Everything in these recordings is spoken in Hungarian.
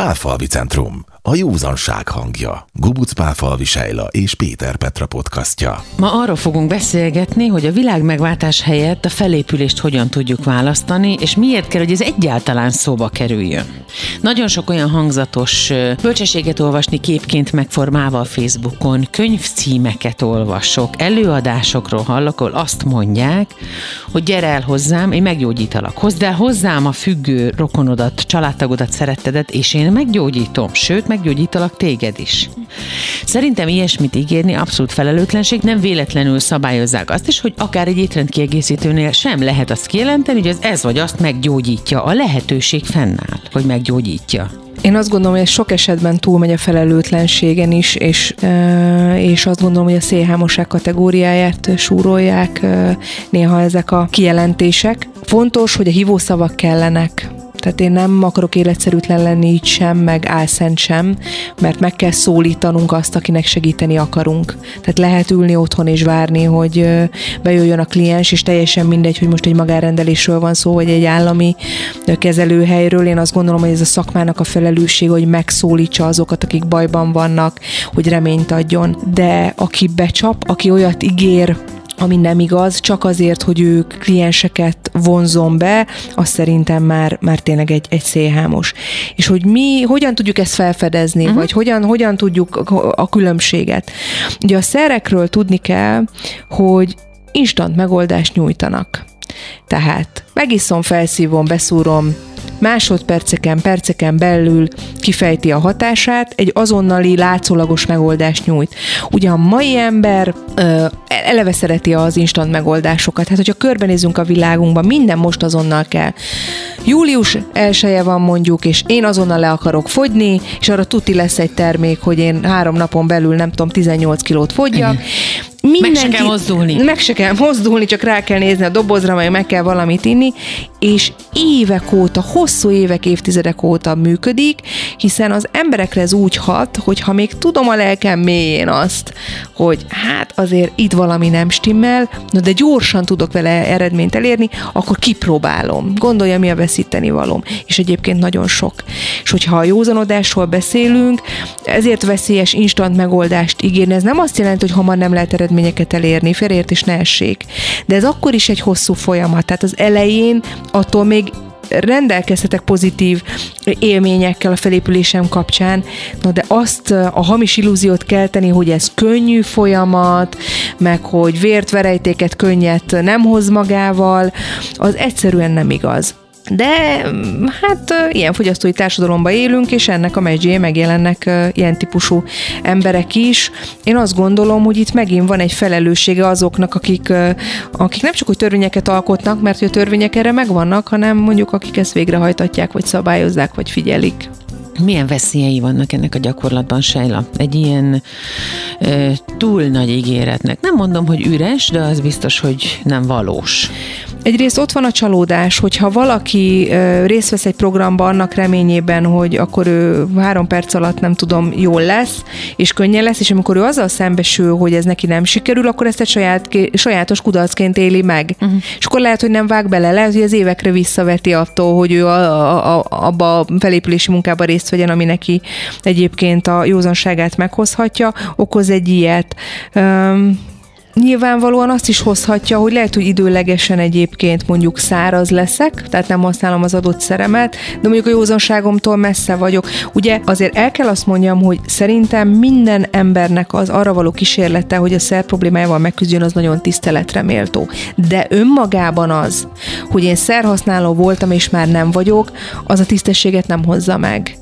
Pálfalvi Centrum, a józanság hangja. Gubuc Pálfalvi Sejla és Péter Petra podcastja. Ma arról fogunk beszélgetni, hogy a világ megváltás helyett a felépülést hogyan tudjuk választani, és miért kell, hogy ez egyáltalán szóba kerüljön. Nagyon sok olyan hangzatos bölcsességet olvasni képként megformálva a Facebookon, könyvcímeket olvasok, előadásokról hallok, ahol azt mondják, hogy gyere el hozzám, én meggyógyítalak. Hozd el hozzám a függő rokonodat, családtagodat, szerettedet, és én meggyógyítom, sőt, meggyógyítalak téged is. Szerintem ilyesmit ígérni abszolút felelőtlenség, nem véletlenül szabályozzák azt is, hogy akár egy étrendkiegészítőnél sem lehet azt kijelenteni, hogy az ez vagy azt meggyógyítja. A lehetőség fennáll, hogy meggyógyítja. Én azt gondolom, hogy sok esetben túlmegy a felelőtlenségen is, és, és azt gondolom, hogy a szélhámosság kategóriáját súrolják néha ezek a kijelentések. Fontos, hogy a hívószavak kellenek, tehát én nem akarok életszerűtlen lenni így sem, meg álszent sem, mert meg kell szólítanunk azt, akinek segíteni akarunk. Tehát lehet ülni otthon és várni, hogy bejöjjön a kliens, és teljesen mindegy, hogy most egy magárendelésről van szó, vagy egy állami kezelőhelyről. Én azt gondolom, hogy ez a szakmának a felelősség, hogy megszólítsa azokat, akik bajban vannak, hogy reményt adjon. De aki becsap, aki olyat ígér, ami nem igaz, csak azért, hogy ők klienseket vonzon be, az szerintem már, már tényleg egy, egy szélhámos. És hogy mi, hogyan tudjuk ezt felfedezni, uh-huh. vagy hogyan, hogyan tudjuk a, a különbséget. Ugye a szerekről tudni kell, hogy instant megoldást nyújtanak. Tehát megiszom, felszívom, beszúrom, másodperceken, perceken belül kifejti a hatását, egy azonnali látszólagos megoldást nyújt. Ugye a mai ember ö, eleve szereti az instant megoldásokat. Hát, hogyha körbenézünk a világunkban, minden most azonnal kell. Július elsője van mondjuk, és én azonnal le akarok fogyni, és arra tuti lesz egy termék, hogy én három napon belül nem tudom, 18 kilót fogyjak. Mindenki, meg se kell mozdulni. Meg se kell mozdulni, csak rá kell nézni a dobozra, meg meg kell valamit inni, és évek óta, hosszú évek, évtizedek óta működik, hiszen az emberekre ez úgy hat, hogy ha még tudom a lelkem mélyén azt, hogy hát azért itt valami nem stimmel, no de gyorsan tudok vele eredményt elérni, akkor kipróbálom. Gondolja, mi a veszíteni valóm. És egyébként nagyon sok. És hogyha a józanodásról beszélünk, ezért veszélyes instant megoldást ígérni. Ez nem azt jelenti, hogy hamar nem lehet eredményeket elérni, félreért is ne essék. De ez akkor is egy hosszú folyamat. Tehát az elején attól még rendelkezhetek pozitív élményekkel a felépülésem kapcsán, na de azt a hamis illúziót kelteni, hogy ez könnyű folyamat, meg hogy vért, verejtéket, könnyet nem hoz magával, az egyszerűen nem igaz. De hát ilyen fogyasztói társadalomban élünk, és ennek a megyé megjelennek ilyen típusú emberek is. Én azt gondolom, hogy itt megint van egy felelőssége azoknak, akik, akik nem csak hogy törvényeket alkotnak, mert hogy a törvények erre megvannak, hanem mondjuk akik ezt végrehajtatják, vagy szabályozzák, vagy figyelik. Milyen veszélyei vannak ennek a gyakorlatban, Sejla? Egy ilyen e, túl nagy ígéretnek. Nem mondom, hogy üres, de az biztos, hogy nem valós. Egyrészt ott van a csalódás, hogyha valaki részt vesz egy programba annak reményében, hogy akkor ő három perc alatt nem tudom, jól lesz, és könnyen lesz, és amikor ő azzal szembesül, hogy ez neki nem sikerül, akkor ezt egy saját, sajátos kudarcként éli meg. Uh-huh. És akkor lehet, hogy nem vág bele, lehet, hogy az évekre visszaveti attól, hogy ő a, a, a, abba a felépülési munkába részt vegyen, ami neki egyébként a józanságát meghozhatja, okoz egy ilyet. Um, Nyilvánvalóan azt is hozhatja, hogy lehet, hogy időlegesen egyébként mondjuk száraz leszek, tehát nem használom az adott szeremet, de mondjuk a józanságomtól messze vagyok. Ugye azért el kell azt mondjam, hogy szerintem minden embernek az arra való kísérlete, hogy a szer problémájával megküzdjön, az nagyon tiszteletre méltó. De önmagában az, hogy én szerhasználó voltam és már nem vagyok, az a tisztességet nem hozza meg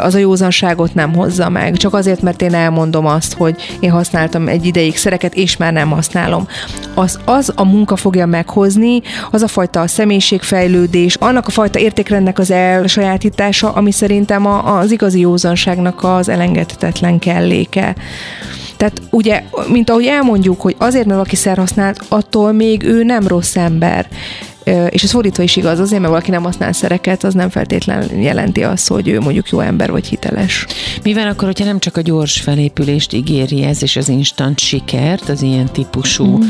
az a józanságot nem hozza meg. Csak azért, mert én elmondom azt, hogy én használtam egy ideig szereket, és már nem használom. Az, az a munka fogja meghozni, az a fajta személyiségfejlődés, annak a fajta értékrendnek az elsajátítása, ami szerintem a, az igazi józanságnak az elengedhetetlen kelléke. Tehát ugye, mint ahogy elmondjuk, hogy azért, mert valaki szerhasznált, attól még ő nem rossz ember és ez fordítva is igaz, azért, mert valaki nem használ szereket, az nem feltétlenül jelenti azt, hogy ő mondjuk jó ember vagy hiteles. Mivel akkor, hogyha nem csak a gyors felépülést ígéri ez, és az instant sikert, az ilyen típusú mm.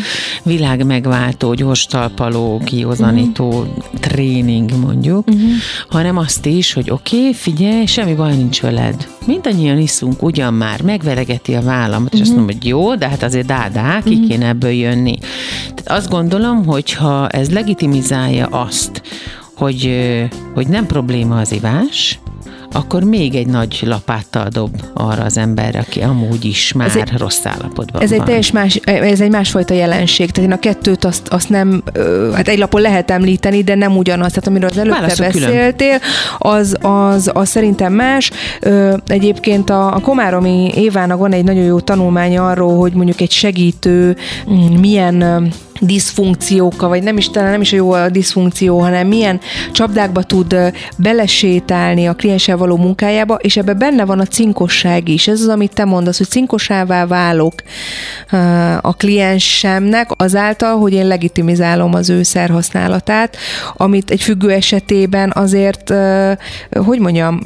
világ megváltó, gyors talpaló, kiozanító mm. tréning mondjuk, mm. hanem azt is, hogy oké, okay, figyelj, semmi baj nincs veled. Mindannyian iszunk ugyan már, megveregeti a vállamat, és azt mondom, hogy jó, de hát azért dádá, ki mm. kéne ebből jönni. Tehát azt gondolom, hogy ha ez legitimizálja azt, hogy, hogy nem probléma az ivás, akkor még egy nagy lapáttal dob arra az emberre, aki amúgy is már ez egy, rossz állapotban ez van. Egy teljes más, ez egy másfajta jelenség. Tehát én a kettőt azt, azt nem, hát egy lapon lehet említeni, de nem ugyanaz. Tehát amiről az előbb te beszéltél, az, az, az szerintem más. Egyébként a, a Komáromi Évának van egy nagyon jó tanulmánya arról, hogy mondjuk egy segítő mm, milyen diszfunkciókkal, vagy nem is talán nem is a jó a diszfunkció, hanem milyen csapdákba tud belesétálni a klienssel való munkájába, és ebben benne van a cinkosság is. Ez az, amit te mondasz, hogy cinkosává válok a kliensemnek azáltal, hogy én legitimizálom az ő szerhasználatát, amit egy függő esetében azért, hogy mondjam,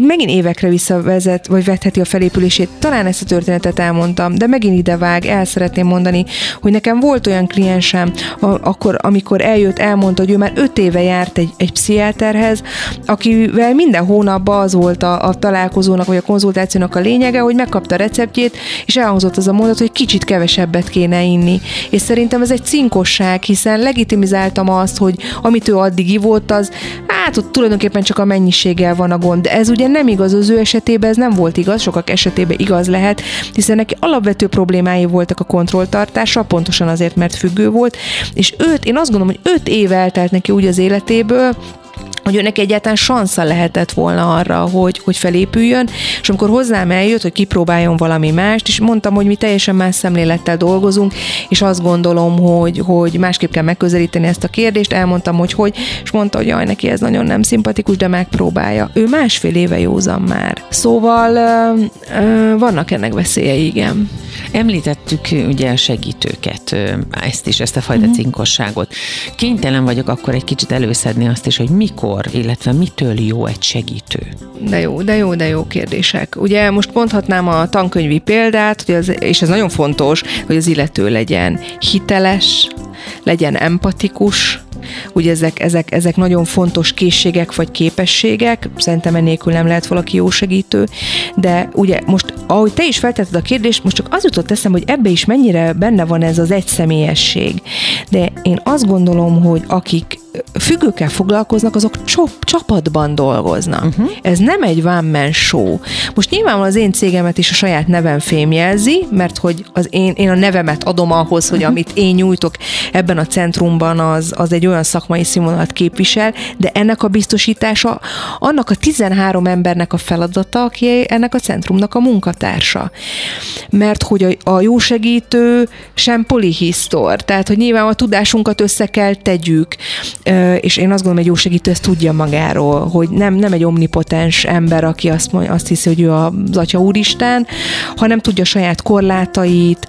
megint évekre visszavezet, vagy vetheti a felépülését. Talán ezt a történetet elmondtam, de megint ide vág, el szeretném mondani, hogy nekem volt olyan kliens, kliensem, akkor, amikor eljött, elmondta, hogy ő már öt éve járt egy, egy pszichiáterhez, akivel minden hónapban az volt a, a találkozónak, vagy a konzultációnak a lényege, hogy megkapta a receptjét, és elhozott az a mondat, hogy kicsit kevesebbet kéne inni. És szerintem ez egy cinkosság, hiszen legitimizáltam azt, hogy amit ő addig ivott, az hát ott tulajdonképpen csak a mennyiséggel van a gond. De ez ugye nem igaz az ő esetében, ez nem volt igaz, sokak esetében igaz lehet, hiszen neki alapvető problémái voltak a kontrolltartása, pontosan azért, mert függő volt, és őt, én azt gondolom, hogy öt év eltelt neki úgy az életéből, hogy őnek egyáltalán sansza lehetett volna arra, hogy, hogy felépüljön, és amikor hozzám eljött, hogy kipróbáljon valami mást, és mondtam, hogy mi teljesen más szemlélettel dolgozunk, és azt gondolom, hogy, hogy másképp kell megközelíteni ezt a kérdést, elmondtam, hogy hogy, és mondta, hogy jaj, neki ez nagyon nem szimpatikus, de megpróbálja. Ő másfél éve józan már. Szóval ö, ö, vannak ennek veszélyei, igen. Említettük ugye a segítőket, ezt is, ezt a fajta uh-huh. cinkosságot. Kénytelen vagyok akkor egy kicsit előszedni azt is, hogy mikor, illetve mitől jó egy segítő. De jó, de jó, de jó kérdések. Ugye most mondhatnám a tankönyvi példát, hogy az, és ez nagyon fontos, hogy az illető legyen hiteles, legyen empatikus, Ugye ezek, ezek, ezek nagyon fontos készségek vagy képességek, szerintem ennélkül nem lehet valaki jó segítő, de ugye most, ahogy te is feltetted a kérdést, most csak az jutott eszem, hogy ebbe is mennyire benne van ez az egyszemélyesség. De én azt gondolom, hogy akik függőkkel foglalkoznak, azok csop, csapatban dolgoznak. Uh-huh. Ez nem egy one man show. Most nyilvánvalóan az én cégemet is a saját nevem fémjelzi, mert hogy az én, én a nevemet adom ahhoz, hogy uh-huh. amit én nyújtok ebben a centrumban, az, az egy olyan szakmai színvonalat képvisel, de ennek a biztosítása annak a 13 embernek a feladata, aki ennek a centrumnak a munkatársa. Mert hogy a, a jó segítő sem polihisztor, tehát hogy nyilván a tudásunkat össze kell tegyük, és én azt gondolom, hogy jó segítő ezt tudja magáról, hogy nem, nem egy omnipotens ember, aki azt, azt hiszi, hogy ő az Atya Úristen, hanem tudja saját korlátait,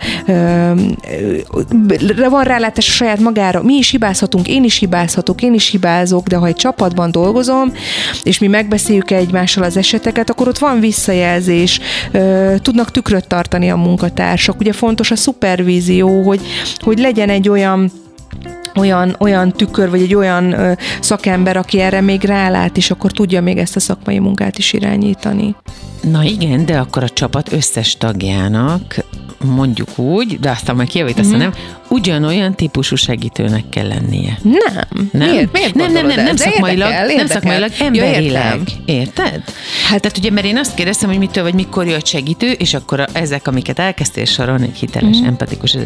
van rálátás a saját magára. Mi is hibázhatunk, én is hibázhatok, én is hibázok, de ha egy csapatban dolgozom, és mi megbeszéljük egymással az eseteket, akkor ott van visszajelzés, tudnak tükröt tartani a munkatársak. Ugye fontos a szupervízió, hogy, hogy legyen egy olyan olyan, olyan tükör, vagy egy olyan ö, szakember, aki erre még rálát, és akkor tudja még ezt a szakmai munkát is irányítani. Na igen, de akkor a csapat összes tagjának mondjuk úgy, de aztán majd kijavítasz, mm-hmm. nem, ugyanolyan típusú segítőnek kell lennie. Nem. Nem? Miért? Miért nem, nem, nem, nem szakmailag, érdekel, érdekel. nem szakmailag, emberileg. Ja, Érted? Hát, Tehát ugye, mert én azt kérdeztem, hogy mitől vagy mikor jött segítő, és akkor a, ezek, amiket elkezdtél sorolni, egy hiteles, mm. empatikus,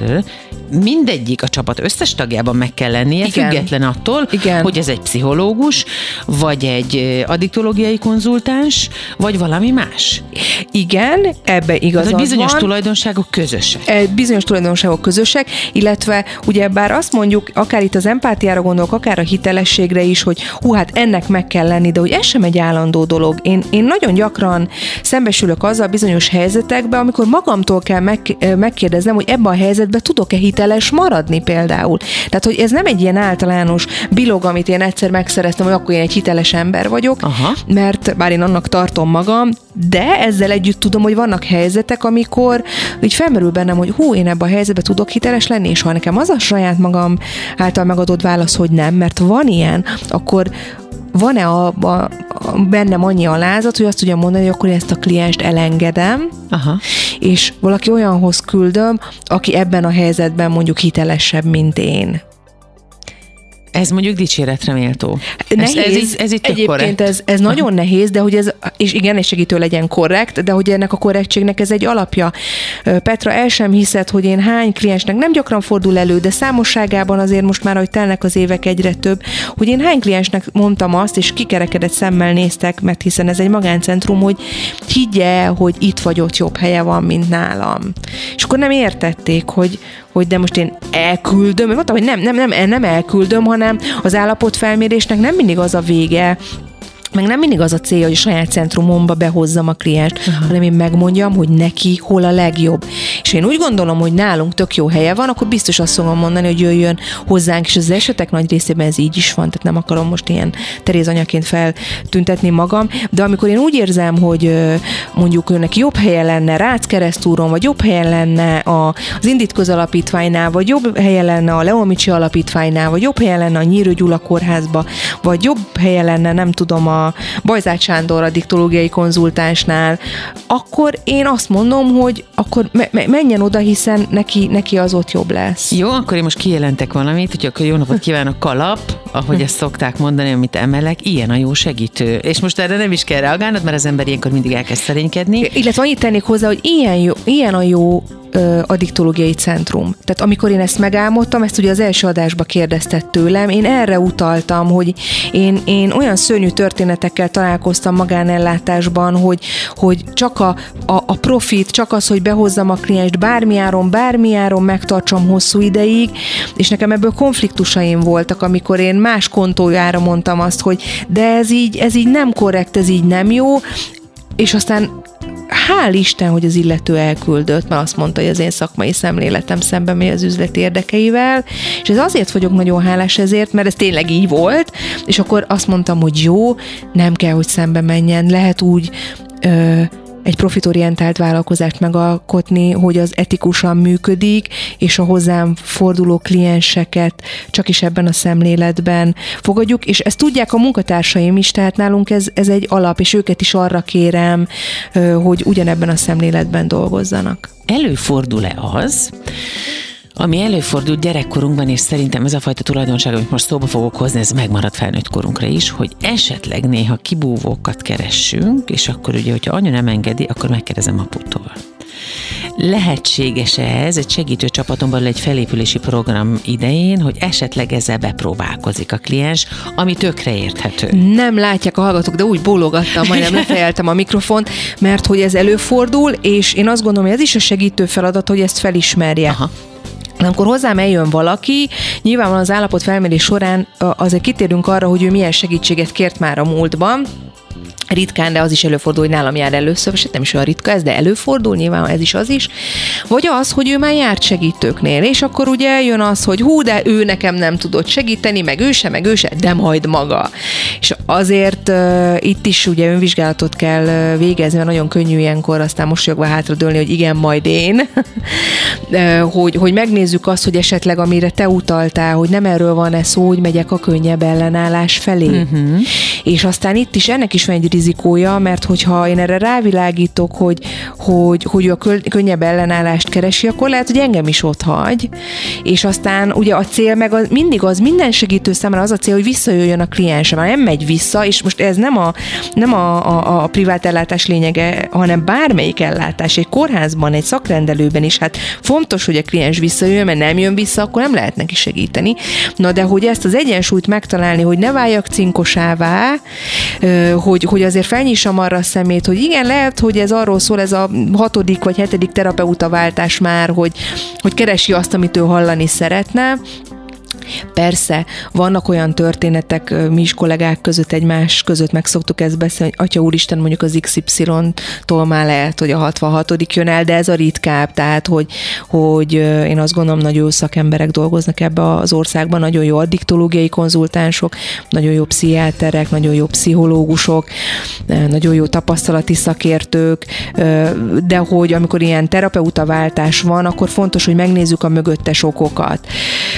mindegyik a csapat összes tagjában meg kell lennie, Igen. független attól, Igen. hogy ez egy pszichológus, vagy egy addiktológiai konzultáns, vagy valami más. Igen, ebbe igazad bizonyos van. tulajdonságok közösek. Bizonyos tulajdonságok közösek, illetve illetve ugye bár azt mondjuk, akár itt az empátiára gondolok, akár a hitelességre is, hogy hú, hát ennek meg kell lenni, de hogy ez sem egy állandó dolog. Én, én nagyon gyakran szembesülök azzal bizonyos helyzetekben, amikor magamtól kell meg, megkérdeznem, hogy ebben a helyzetben tudok-e hiteles maradni például. Tehát, hogy ez nem egy ilyen általános bilog, amit én egyszer megszereztem, hogy akkor én egy hiteles ember vagyok, Aha. mert bár én annak tartom magam, de ezzel együtt tudom, hogy vannak helyzetek, amikor így felmerül bennem, hogy hú, én ebben a helyzetben tudok hiteles lenni, és ha nekem az a saját magam által megadott válasz, hogy nem, mert van ilyen, akkor van-e a, a, a, bennem annyi alázat, hogy azt tudja mondani, hogy akkor ezt a klienst elengedem, Aha. és valaki olyanhoz küldöm, aki ebben a helyzetben mondjuk hitelesebb, mint én. Ez mondjuk dicséretre méltó. Nehéz. Ez, ez, ez, ez itt Egyébként ez, ez nagyon nehéz, de hogy ez, és igen, és segítő legyen korrekt, de hogy ennek a korrektségnek ez egy alapja. Petra el sem hiszed, hogy én hány kliensnek nem gyakran fordul elő, de számosságában azért most már, hogy telnek az évek egyre több, hogy én hány kliensnek mondtam azt, és kikerekedett szemmel néztek, mert hiszen ez egy magáncentrum, hogy higgye, hogy itt vagy ott jobb helye van, mint nálam. És akkor nem értették, hogy, hogy de most én elküldöm, mondtam, hogy nem, nem, nem, nem elküldöm, hanem az állapotfelmérésnek nem mindig az a vége, meg nem mindig az a célja, hogy a saját centrumomba behozzam a klienst, uh-huh. hanem én megmondjam, hogy neki hol a legjobb. És én úgy gondolom, hogy nálunk tök jó helye van, akkor biztos azt fogom mondani, hogy jöjjön hozzánk, és az esetek nagy részében ez így is van, tehát nem akarom most ilyen Teréz anyaként feltüntetni magam, de amikor én úgy érzem, hogy mondjuk neki jobb helye lenne Rácz keresztúron, vagy jobb helye lenne az Indit közalapítványnál, vagy jobb helye lenne a Leomicsi alapítványnál, vagy jobb helye lenne a Nyírő Gyula kórházba, vagy jobb helye lenne, nem tudom, a Bajzát Sándor a diktológiai konzultánsnál, akkor én azt mondom, hogy akkor me- menjen oda, hiszen neki, neki az ott jobb lesz. Jó, akkor én most kijelentek valamit, hogy akkor jó napot kívánok, kalap, ahogy ezt szokták mondani, amit emelek, ilyen a jó segítő. És most erre nem is kell reagálnod, mert az ember ilyenkor mindig elkezd szerénykedni. Illetve annyit tennék hozzá, hogy ilyen, jó, ilyen a jó addiktológiai centrum. Tehát amikor én ezt megálmodtam, ezt ugye az első adásba kérdeztett tőlem, én erre utaltam, hogy én, én olyan szörnyű történetekkel találkoztam magánellátásban, hogy, hogy csak a, a, a profit, csak az, hogy behozzam a klienst bármi áron, bármi áron megtartsam hosszú ideig, és nekem ebből konfliktusaim voltak, amikor én más kontójára mondtam azt, hogy de ez így, ez így nem korrekt, ez így nem jó, és aztán hál' Isten, hogy az illető elküldött, mert azt mondta, hogy az én szakmai szemléletem szemben megy az üzleti érdekeivel, és ez azért vagyok nagyon hálás ezért, mert ez tényleg így volt, és akkor azt mondtam, hogy jó, nem kell, hogy szembe menjen, lehet úgy ö, egy profitorientált vállalkozást megalkotni, hogy az etikusan működik, és a hozzám forduló klienseket csak is ebben a szemléletben fogadjuk, és ezt tudják a munkatársaim is, tehát nálunk ez, ez egy alap, és őket is arra kérem, hogy ugyanebben a szemléletben dolgozzanak. Előfordul-e az, ami előfordult gyerekkorunkban, és szerintem ez a fajta tulajdonság, amit most szóba fogok hozni, ez megmaradt felnőtt korunkra is, hogy esetleg néha kibúvókat keressünk, és akkor ugye, hogyha anya nem engedi, akkor megkérdezem aputól. Lehetséges-e ez egy segítő csapatomban egy felépülési program idején, hogy esetleg ezzel bepróbálkozik a kliens, ami tökre érthető? Nem látják a hallgatók, de úgy bólogattam, majdnem lefejeltem a mikrofont, mert hogy ez előfordul, és én azt gondolom, hogy ez is a segítő feladat, hogy ezt felismerje. Aha amikor hozzám eljön valaki, nyilvánvalóan az állapot felmérés során azért kitérünk arra, hogy ő milyen segítséget kért már a múltban, ritkán, de az is előfordul, hogy nálam jár először, és nem is olyan ritka ez, de előfordul, nyilván ez is az is. Vagy az, hogy ő már járt segítőknél, és akkor ugye jön az, hogy hú, de ő nekem nem tudott segíteni, meg ő se, meg ő se, de majd maga. És azért uh, itt is ugye önvizsgálatot kell uh, végezni, mert nagyon könnyű ilyenkor aztán mosolyogva hátradőlni, hogy igen, majd én. uh, hogy, hogy megnézzük azt, hogy esetleg amire te utaltál, hogy nem erről van-e szó, hogy megyek a könnyebb ellenállás felé. Uh-huh. És aztán itt is ennek is van egy rizikója, mert hogyha én erre rávilágítok, hogy, hogy, hogy a könnyebb ellenállást keresi, akkor lehet, hogy engem is ott hagy, és aztán ugye a cél meg az, mindig az, minden segítő számára az a cél, hogy visszajöjjön a kliens, már nem megy vissza, és most ez nem a, nem a, a, a privát ellátás lényege, hanem bármelyik ellátás, egy kórházban, egy szakrendelőben is, hát fontos, hogy a kliens visszajöjjön, mert nem jön vissza, akkor nem lehet neki segíteni. Na de hogy ezt az egyensúlyt megtalálni, hogy ne váljak cinkosává, hogy, hogy azért felnyissam arra a szemét, hogy igen, lehet, hogy ez arról szól, ez a hatodik vagy hetedik terapeuta váltás már, hogy, hogy keresi azt, amit ő hallani szeretne, Persze, vannak olyan történetek, mi is kollégák között egymás között meg szoktuk ezt beszélni, hogy Atya Úristen mondjuk az XY-tól már lehet, hogy a 66 jön el, de ez a ritkább, tehát hogy, hogy én azt gondolom, nagyon jó szakemberek dolgoznak ebbe az országban, nagyon jó addiktológiai konzultánsok, nagyon jó pszichiáterek, nagyon jó pszichológusok, nagyon jó tapasztalati szakértők, de hogy amikor ilyen terapeutaváltás van, akkor fontos, hogy megnézzük a mögöttes okokat.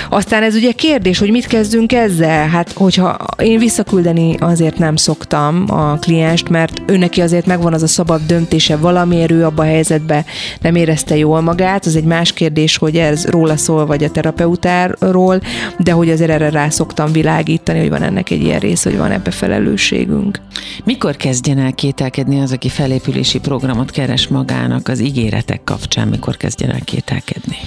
Aztán ez ugye kérdés, hogy mit kezdünk ezzel? Hát, hogyha én visszaküldeni azért nem szoktam a klienst, mert őneki azért megvan az a szabad döntése, valamiért ő abba a helyzetbe nem érezte jól magát, az egy más kérdés, hogy ez róla szól, vagy a terapeutáról, de hogy azért erre rá szoktam világítani, hogy van ennek egy ilyen rész, hogy van ebbe felelősségünk. Mikor kezdjen el kételkedni az, aki felépülési programot keres magának az ígéretek kapcsán, mikor kezdjen el kételkedni?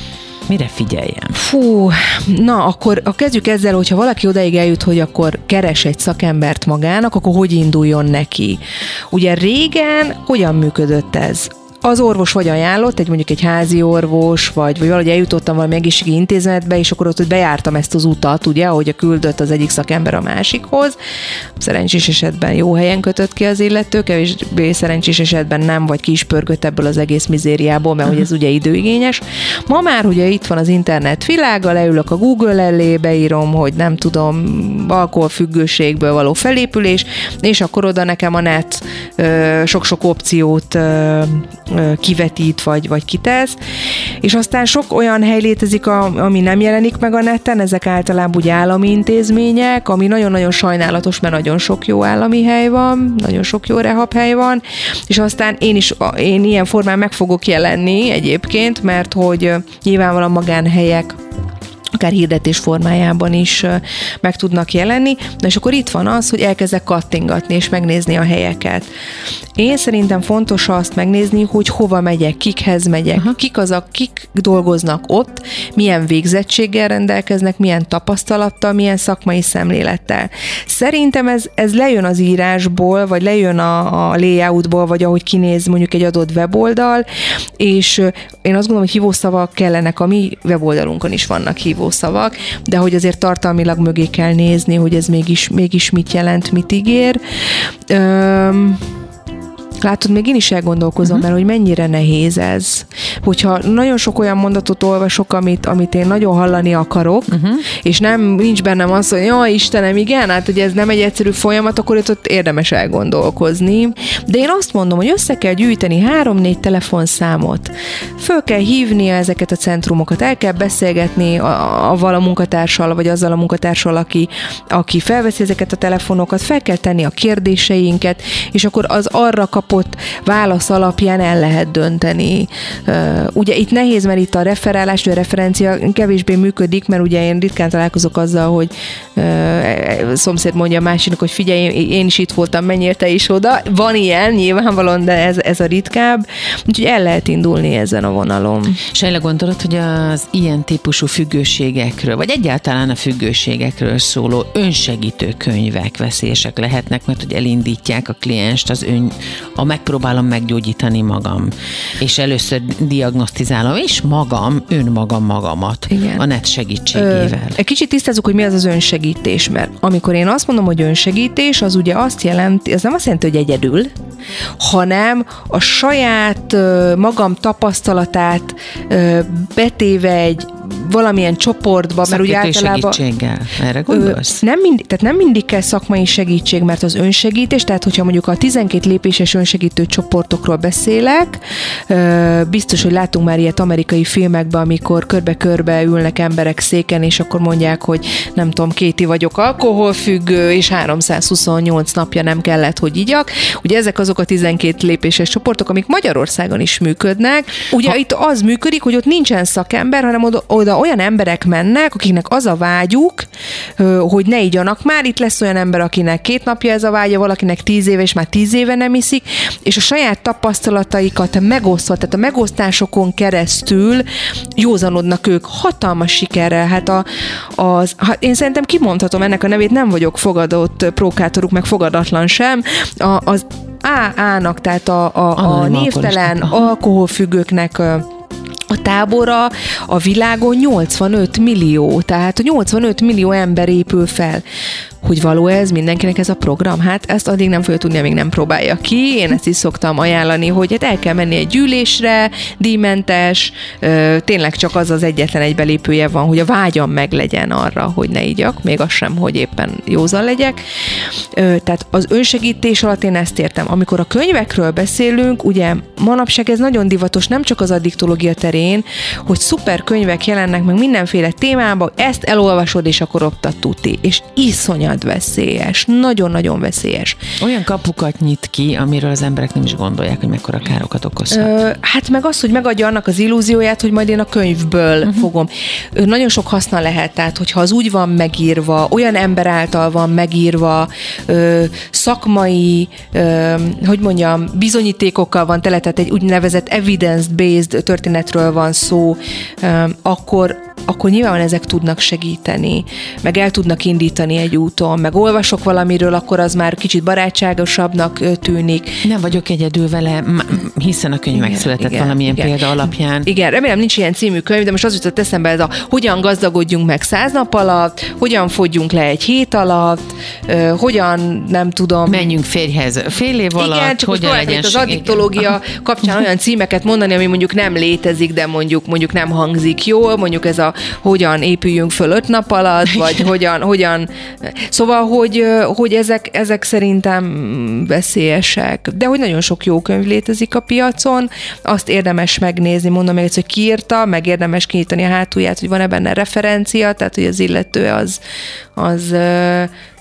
Mire figyeljen? Fú, na akkor a kezdjük ezzel, hogyha valaki odaig eljut, hogy akkor keres egy szakembert magának, akkor hogy induljon neki? Ugye régen hogyan működött ez? Az orvos vagy ajánlott, egy mondjuk egy házi orvos, vagy, vagy valahogy eljutottam valami egészségi intézetbe, és akkor ott hogy bejártam ezt az utat, ugye, ahogy a küldött az egyik szakember a másikhoz. Szerencsés esetben jó helyen kötött ki az illető, kevésbé szerencsés esetben nem, vagy ki is pörgött ebből az egész mizériából, mert uh-huh. hogy ez ugye időigényes. Ma már ugye itt van az internet világa, leülök a Google elé, beírom, hogy nem tudom, alkoholfüggőségből való felépülés, és akkor oda nekem a net sok-sok opciót kivetít, vagy, vagy kitesz. És aztán sok olyan hely létezik, ami nem jelenik meg a neten, ezek általában úgy állami intézmények, ami nagyon-nagyon sajnálatos, mert nagyon sok jó állami hely van, nagyon sok jó rehab hely van, és aztán én is én ilyen formán meg fogok jelenni egyébként, mert hogy nyilvánvalóan magánhelyek akár hirdetés formájában is meg tudnak jelenni, de és akkor itt van az, hogy elkezdek kattingatni és megnézni a helyeket. Én szerintem fontos azt megnézni, hogy hova megyek, kikhez megyek, Aha. kik azok, kik dolgoznak ott, milyen végzettséggel rendelkeznek, milyen tapasztalattal, milyen szakmai szemlélettel. Szerintem ez, ez lejön az írásból, vagy lejön a, a layoutból, vagy ahogy kinéz mondjuk egy adott weboldal, és én azt gondolom, hogy hívószavak kellenek, a mi weboldalunkon is vannak hívószavak, de hogy azért tartalmilag mögé kell nézni, hogy ez mégis, mégis mit jelent, mit ígér. Üm, Látod, még én is elgondolkozom, uh-huh. mert hogy mennyire nehéz ez. Hogyha nagyon sok olyan mondatot olvasok, amit, amit én nagyon hallani akarok, uh-huh. és nem nincs bennem az, hogy jó Istenem, igen, hát hogy ez nem egy egyszerű folyamat, akkor itt ott érdemes elgondolkozni. De én azt mondom, hogy össze kell gyűjteni három-négy telefonszámot. Föl kell hívnia ezeket a centrumokat, el kell beszélgetni a, a, a munkatársal, vagy azzal a munkatársal, aki, aki felveszi ezeket a telefonokat, fel kell tenni a kérdéseinket, és akkor az arra kap kapott válasz alapján el lehet dönteni. Ugye itt nehéz, mert itt a referálás, a referencia kevésbé működik, mert ugye én ritkán találkozok azzal, hogy e, szomszéd mondja a másiknak, hogy figyelj, én is itt voltam, menjél te is oda. Van ilyen, nyilvánvalóan, de ez, ez a ritkább. Úgyhogy el lehet indulni ezen a vonalon. Sejle gondolod, hogy az ilyen típusú függőségekről, vagy egyáltalán a függőségekről szóló önsegítő könyvek veszélyesek lehetnek, mert hogy elindítják a klienst az ön, a megpróbálom meggyógyítani magam, és először diagnosztizálom, és magam, önmagam magamat Igen. a net segítségével. Ö, egy kicsit tisztázzuk, hogy mi az az önsegítés, mert amikor én azt mondom, hogy önsegítés, az ugye azt jelenti, ez nem azt jelenti, hogy egyedül, hanem a saját magam tapasztalatát betéve egy valamilyen csoportba, mert ugye általában... segítséggel, erre gondolsz? Ö, nem mindig, tehát nem mindig kell szakmai segítség, mert az önsegítés, tehát hogyha mondjuk a 12 lépéses önsegítő csoportokról beszélek, ö, biztos, hogy látunk már ilyet amerikai filmekben, amikor körbe-körbe ülnek emberek széken, és akkor mondják, hogy nem tudom, kéti vagyok alkoholfüggő, és 328 napja nem kellett, hogy igyak. Ugye ezek azok a 12 lépéses csoportok, amik Magyarországon is működnek. Ugye ha... itt az működik, hogy ott nincsen szakember, hanem oda, oda olyan emberek mennek, akiknek az a vágyuk, hogy ne igyanak már, itt lesz olyan ember, akinek két napja ez a vágya, valakinek tíz éve, és már tíz éve nem iszik, és a saját tapasztalataikat megosztva, tehát a megosztásokon keresztül józanodnak ők hatalmas sikerrel. Hát a, az, hát én szerintem kimondhatom ennek a nevét, nem vagyok fogadott prókátoruk, meg fogadatlan sem, a, az AA-nak, tehát a, a, a névtelen alkoholfüggőknek a tábora a világon 85 millió, tehát 85 millió ember épül fel hogy való ez, mindenkinek ez a program. Hát ezt addig nem fogja tudni, amíg nem próbálja ki. Én ezt is szoktam ajánlani, hogy hát el kell menni egy gyűlésre, díjmentes, tényleg csak az az egyetlen egy belépője van, hogy a vágyam meg legyen arra, hogy ne igyak, még az sem, hogy éppen józan legyek. Tehát az önsegítés alatt én ezt értem. Amikor a könyvekről beszélünk, ugye manapság ez nagyon divatos, nem csak az addiktológia terén, hogy szuper könyvek jelennek meg mindenféle témában, ezt elolvasod, és akkor optat tuti. És iszonyat iszonyat veszélyes, nagyon-nagyon veszélyes. Olyan kapukat nyit ki, amiről az emberek nem is gondolják, hogy mekkora károkat okozhat. Ö, hát meg az, hogy megadja annak az illúzióját, hogy majd én a könyvből uh-huh. fogom. Ö, nagyon sok haszna lehet, tehát hogyha az úgy van megírva, olyan ember által van megírva, ö, szakmai, ö, hogy mondjam, bizonyítékokkal van tele, tehát egy úgynevezett evidence-based történetről van szó, ö, akkor akkor nyilván ezek tudnak segíteni, meg el tudnak indítani egy úton, meg olvasok valamiről, akkor az már kicsit barátságosabbnak tűnik. Nem vagyok egyedül vele, hiszen a könyv igen, megszületett igen, valamilyen igen. példa alapján. Igen, remélem nincs ilyen című könyv, de most az jutott eszembe ez a hogyan gazdagodjunk meg száz nap alatt, hogyan fogyjunk le egy hét alatt, hogyan, nem tudom. Menjünk férjhez fél év alatt, igen, csak hogyan legyen az addiktológia kapcsán olyan címeket mondani, ami mondjuk nem létezik, de mondjuk mondjuk nem hangzik jól, mondjuk ez a hogyan épüljünk föl öt nap alatt, vagy hogyan, hogyan, szóval, hogy, hogy ezek, ezek szerintem veszélyesek, de hogy nagyon sok jó könyv létezik a piacon, azt érdemes megnézni, mondom még egyszer, hogy ki írta, meg érdemes kinyitani a hátulját, hogy van-e benne referencia, tehát hogy az illető az, az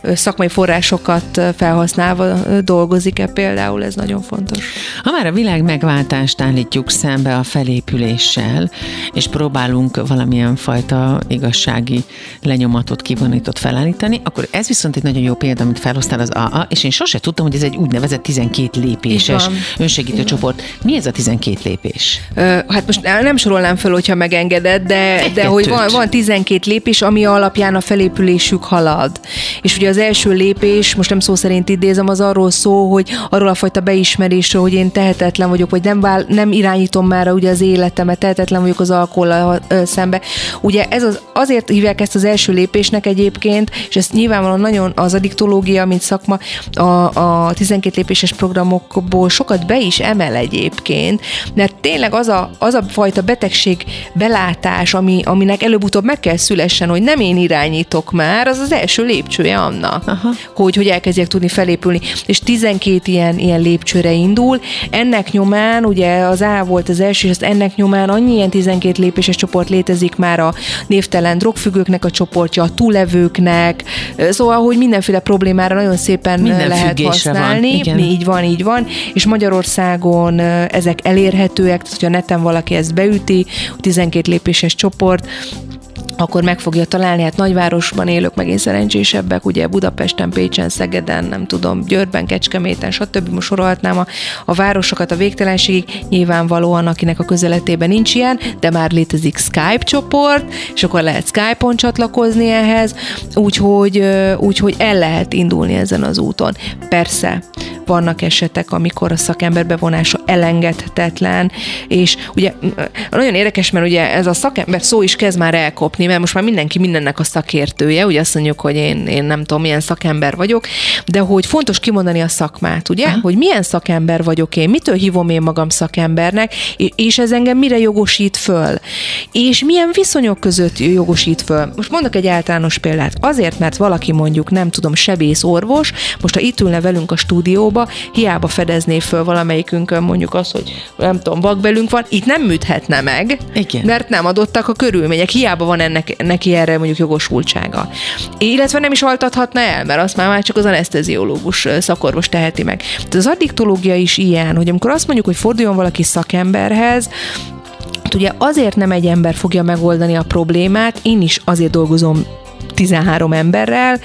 szakmai forrásokat felhasználva dolgozik-e például, ez nagyon fontos. Ha már a világ megváltást állítjuk szembe a felépüléssel, és próbálunk valamilyen fajta igazsági lenyomatot, kivonított felállítani, akkor ez viszont egy nagyon jó példa, amit felhoztál az AA, és én sose tudtam, hogy ez egy úgynevezett 12 lépéses önsegítő csoport. Mi ez a 12 lépés? Ö, hát most nem sorolnám fel, hogyha megengeded, de, de hogy van, van 12 lépés, ami alapján a felépülésük halad. És ugye az első lépés, most nem szó szerint idézem, az arról szó, hogy arról a fajta beismerésről, hogy én tehetetlen vagyok, vagy nem, vál, nem irányítom már ugye az életemet, tehetetlen vagyok az alkohollal szembe. Ugye ez az, azért hívják ezt az első lépésnek egyébként, és ezt nyilvánvalóan nagyon az adiktológia, mint szakma a, a 12 lépéses programokból sokat be is emel egyébként, mert tényleg az a, az a fajta betegség belátás, ami, aminek előbb-utóbb meg kell szülessen, hogy nem én irányítok már, az az első lépcsője annak, Aha. hogy, hogy elkezdjek tudni felépülni. És 12 ilyen, ilyen lépcsőre indul. Ennek nyomán, ugye az A volt az első, és ezt ennek nyomán annyi ilyen 12 lépéses csoport létezik már a névtelen drogfüggőknek a csoportja, a túlevőknek, szóval, hogy mindenféle problémára nagyon szépen Minden lehet használni. Van. Igen. Így van, így van. És Magyarországon ezek elérhetőek, tehát hogyha neten valaki ezt beüti, 12 lépéses csoport, akkor meg fogja találni, hát nagyvárosban élők én szerencsésebbek, ugye Budapesten, Pécsen, Szegeden, nem tudom, Győrben, Kecskeméten, stb. Most sorolhatnám a, a városokat a végtelenségig, nyilvánvalóan akinek a közeletében nincs ilyen, de már létezik Skype csoport, és akkor lehet Skype-on csatlakozni ehhez, úgyhogy, úgyhogy el lehet indulni ezen az úton. Persze, vannak esetek, amikor a szakember bevonása elengedhetetlen, és ugye nagyon érdekes, mert ugye ez a szakember szó is kezd már elkopni, mert most már mindenki mindennek a szakértője, ugye azt mondjuk, hogy én, én nem tudom, milyen szakember vagyok, de hogy fontos kimondani a szakmát, ugye? Aha. Hogy milyen szakember vagyok én, mitől hívom én magam szakembernek, és ez engem mire jogosít föl, és milyen viszonyok között jogosít föl. Most mondok egy általános példát. Azért, mert valaki mondjuk, nem tudom, sebész orvos, most ha itt ülne velünk a stúdióba, hiába fedezné föl valamelyikünkön mondjuk azt, hogy nem tudom, vakbelünk van, itt nem műthetne meg, Igen. mert nem adottak a körülmények, hiába van ennek ennek, neki erre mondjuk jogosultsága. Illetve nem is altathatna el, mert azt már, már csak az anesteziológus szakorvos teheti meg. Tehát az addiktológia is ilyen, hogy amikor azt mondjuk, hogy forduljon valaki szakemberhez, Hát ugye azért nem egy ember fogja megoldani a problémát, én is azért dolgozom 13 emberrel,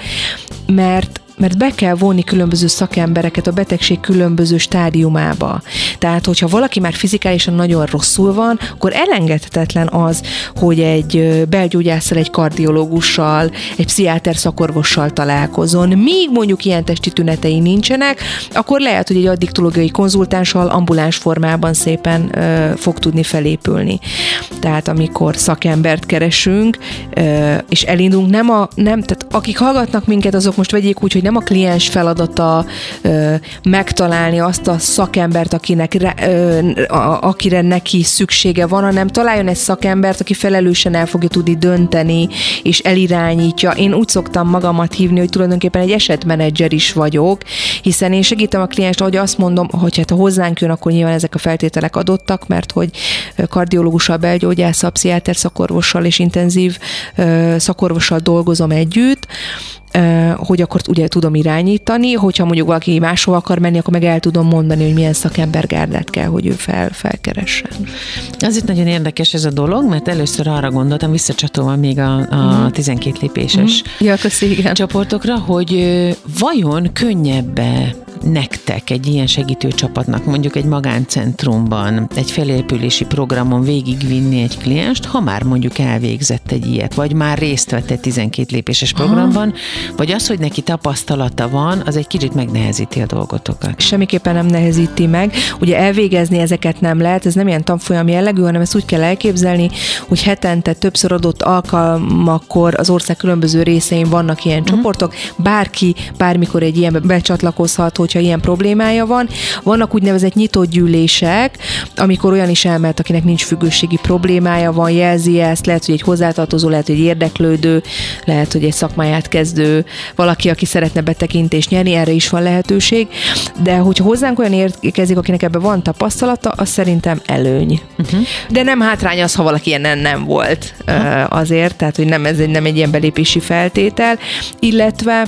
mert mert be kell vonni különböző szakembereket a betegség különböző stádiumába. Tehát, hogyha valaki már fizikálisan nagyon rosszul van, akkor elengedhetetlen az, hogy egy belgyógyásszal, egy kardiológussal, egy pszichiáter szakorvossal találkozon. Míg mondjuk ilyen testi tünetei nincsenek, akkor lehet, hogy egy addiktológiai konzultánssal ambuláns formában szépen ö, fog tudni felépülni. Tehát amikor szakembert keresünk, ö, és elindulunk, nem a, nem, tehát akik hallgatnak minket, azok most vegyék úgy, hogy nem a kliens feladata ö, megtalálni azt a szakembert, akinek re, ö, a, akire neki szüksége van, hanem találjon egy szakembert, aki felelősen el fogja tudni dönteni, és elirányítja. Én úgy szoktam magamat hívni, hogy tulajdonképpen egy esetmenedzser is vagyok, hiszen én segítem a klienst, ahogy azt mondom, hogy hát ha hozzánk jön, akkor nyilván ezek a feltételek adottak, mert hogy kardiológussal, belgyógyásszal, pszichiáter szakorvossal és intenzív szakorvossal dolgozom együtt, hogy akkor ugye tudom irányítani, hogyha mondjuk valaki máshol akar menni, akkor meg el tudom mondani, hogy milyen szakembergárdát kell, hogy ő fel, felkeressen. Az itt nagyon érdekes ez a dolog, mert először arra gondoltam, visszacsatolva még a, a 12 mhm. lépéses mm. ja, köszi, igen. csoportokra, hogy vajon könnyebb nektek egy ilyen segítő csapatnak mondjuk egy magáncentrumban, egy felépülési programon végigvinni egy klienst, ha már mondjuk elvégzett egy ilyet, vagy már részt vett egy 12 lépéses programban, vagy az, hogy neki tapasztalata van, az egy kicsit megnehezíti a dolgotokat. Semmiképpen nem nehezíti meg. Ugye elvégezni ezeket nem lehet, ez nem ilyen tanfolyam jellegű, hanem ezt úgy kell elképzelni, hogy hetente többször adott alkalmakkor az ország különböző részein vannak ilyen uh-huh. csoportok, bárki bármikor egy ilyen becsatlakozhat, hogyha ilyen problémája van. Vannak úgynevezett nyitott gyűlések, amikor olyan is elmehet, akinek nincs függőségi problémája van, jelzi ezt, lehet, hogy egy hozzátartozó, lehet, hogy egy érdeklődő, lehet, hogy egy szakmáját kezdő, valaki, aki szeretne betekintést nyerni, erre is van lehetőség. De hogyha hozzánk olyan érkezik, akinek ebben van tapasztalata, az szerintem előny. Uh-huh. De nem hátrány az, ha valaki ilyen nem volt uh-huh. azért, tehát hogy nem ez egy, nem egy ilyen belépési feltétel, illetve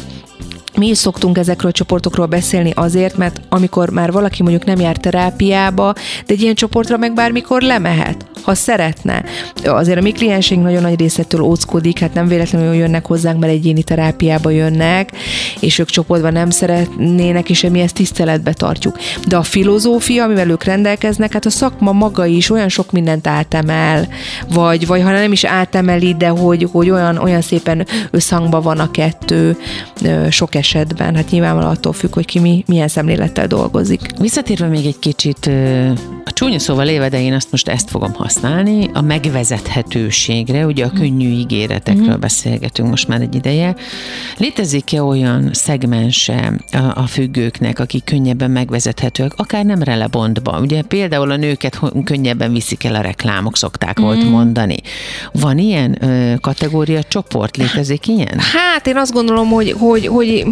mi is szoktunk ezekről a csoportokról beszélni azért, mert amikor már valaki mondjuk nem jár terápiába, de egy ilyen csoportra meg bármikor lemehet, ha szeretne. Azért a mi klienseink nagyon nagy részétől óckodik, hát nem véletlenül jönnek hozzánk, mert egyéni terápiába jönnek, és ők csoportban nem szeretnének, és mi ezt tiszteletbe tartjuk. De a filozófia, amivel ők rendelkeznek, hát a szakma maga is olyan sok mindent átemel, vagy, vagy ha nem is átemeli, de hogy, hogy olyan, olyan szépen összhangban van a kettő sok esetben esetben, hát nyilvánvalóan attól függ, hogy ki mi, milyen szemlélettel dolgozik. Visszatérve még egy kicsit a csúnya szóval éve, de én azt most ezt fogom használni, a megvezethetőségre, ugye a könnyű ígéretekről mm-hmm. beszélgetünk most már egy ideje. Létezik-e olyan szegmense a, a függőknek, akik könnyebben megvezethetőek, akár nem relebontba? Ugye például a nőket könnyebben viszik el a reklámok, szokták mm. volt mhm. mondani. Van ilyen ö, kategória csoport, létezik ilyen? Hát én azt gondolom, hogy, hogy, hogy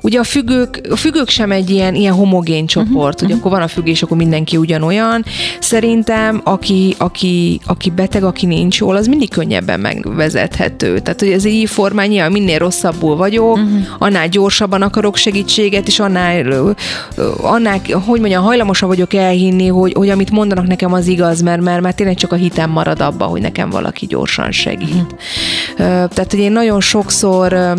Ugye a függők, a függők sem egy ilyen, ilyen homogén csoport, uh-huh, hogy uh-huh. akkor van a függés, akkor mindenki ugyanolyan. Szerintem, aki, aki, aki beteg, aki nincs jól, az mindig könnyebben megvezethető. Tehát, hogy ez így formán nyilván minél rosszabbul vagyok, uh-huh. annál gyorsabban akarok segítséget, és annál, annál hogy mondjam, hajlamosabb vagyok elhinni, hogy, hogy amit mondanak nekem az igaz, mert, mert, mert tényleg csak a hitem marad abba, hogy nekem valaki gyorsan segít. Uh-huh. Tehát, hogy én nagyon sokszor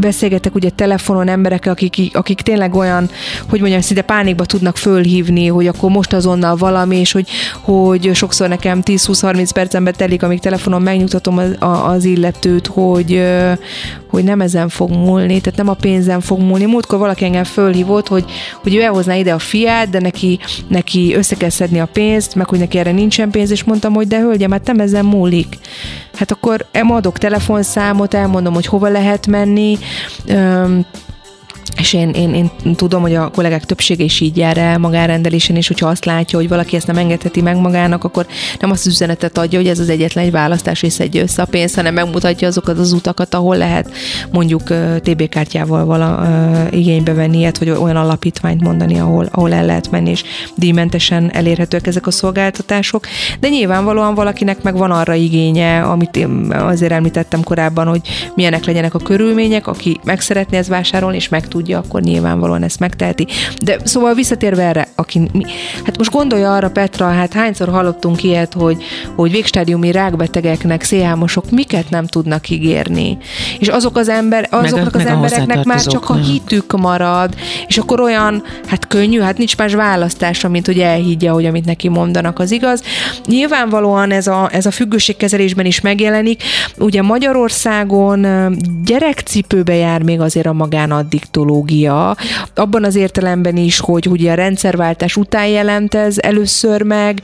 beszélgetek ugye tele telefonon emberek, akik, akik tényleg olyan, hogy mondjam, szinte pánikba tudnak fölhívni, hogy akkor most azonnal valami, és hogy, hogy sokszor nekem 10-20-30 percen telik, amíg telefonon megnyugtatom az, az illetőt, hogy, hogy nem ezen fog múlni, tehát nem a pénzen fog múlni. Múltkor valaki engem fölhívott, hogy, hogy ő elhozná ide a fiát, de neki, neki össze kell szedni a pénzt, meg hogy neki erre nincsen pénz, és mondtam, hogy de hölgyem, hát nem ezen múlik. Hát akkor adok telefonszámot, elmondom, hogy hova lehet menni, és én, én, én tudom, hogy a kollégák többsége is így jár el magárendelésen, és hogyha azt látja, hogy valaki ezt nem engedheti meg magának, akkor nem azt az üzenetet adja, hogy ez az egyetlen egy választás, és szedje össze a pénzt, hanem megmutatja azokat az utakat, ahol lehet mondjuk TB kártyával vala igénybe venni ilyet, vagy olyan alapítványt mondani, ahol, ahol el lehet menni, és díjmentesen elérhetőek ezek a szolgáltatások. De nyilvánvalóan valakinek meg van arra igénye, amit én azért említettem korábban, hogy milyenek legyenek a körülmények, aki meg szeretné ezt vásárolni, és meg tudja, akkor nyilvánvalóan ezt megteheti. De szóval visszatérve erre, aki mi, hát most gondolja arra Petra, hát hányszor hallottunk ilyet, hogy, hogy végstádiumi rákbetegeknek, szélhámosok miket nem tudnak ígérni. És azok az ember, azoknak meg, az meg embereknek már csak a hitük marad, és akkor olyan, hát könnyű, hát nincs más választása, mint hogy elhiggye, hogy amit neki mondanak, az igaz. Nyilvánvalóan ez a, ez a függőségkezelésben is megjelenik. Ugye Magyarországon gyerekcipőbe jár még azért a magánaddiktológia, abban az értelemben is, hogy ugye a rendszerváltás után jelent ez először meg,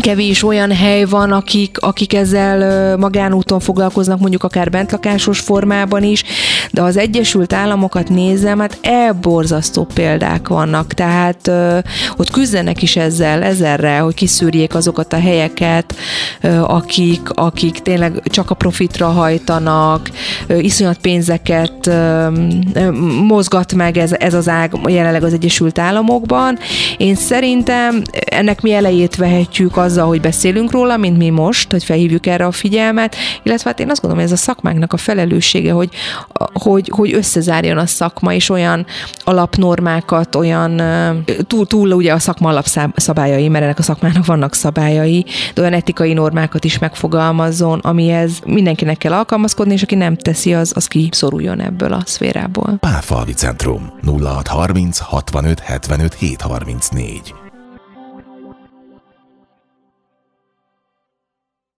kevés olyan hely van, akik, akik ezzel magánúton foglalkoznak, mondjuk akár bentlakásos formában is, de az Egyesült Államokat nézem, hát elborzasztó példák vannak, tehát ö, ott küzdenek is ezzel, ezerre, hogy kiszűrjék azokat a helyeket, ö, akik, akik tényleg csak a profitra hajtanak, ö, iszonyat pénzeket ö, ö, mozgat meg ez, ez az ág jelenleg az Egyesült Államokban. Én szerintem ennek mi elejét vehetjük azzal, hogy beszélünk róla, mint mi most, hogy felhívjuk erre a figyelmet, illetve hát én azt gondolom, hogy ez a szakmánknak a felelőssége, hogy, hogy, hogy összezárjon a szakma, és olyan alapnormákat, olyan túl, túl ugye a szakma alapszabályai, mert ennek a szakmának vannak szabályai, de olyan etikai normákat is megfogalmazzon, amihez mindenkinek kell alkalmazkodni, és aki nem teszi, az, az kiszoruljon ebből a szférából. Pálfalvi Centrum 0630 65 75 734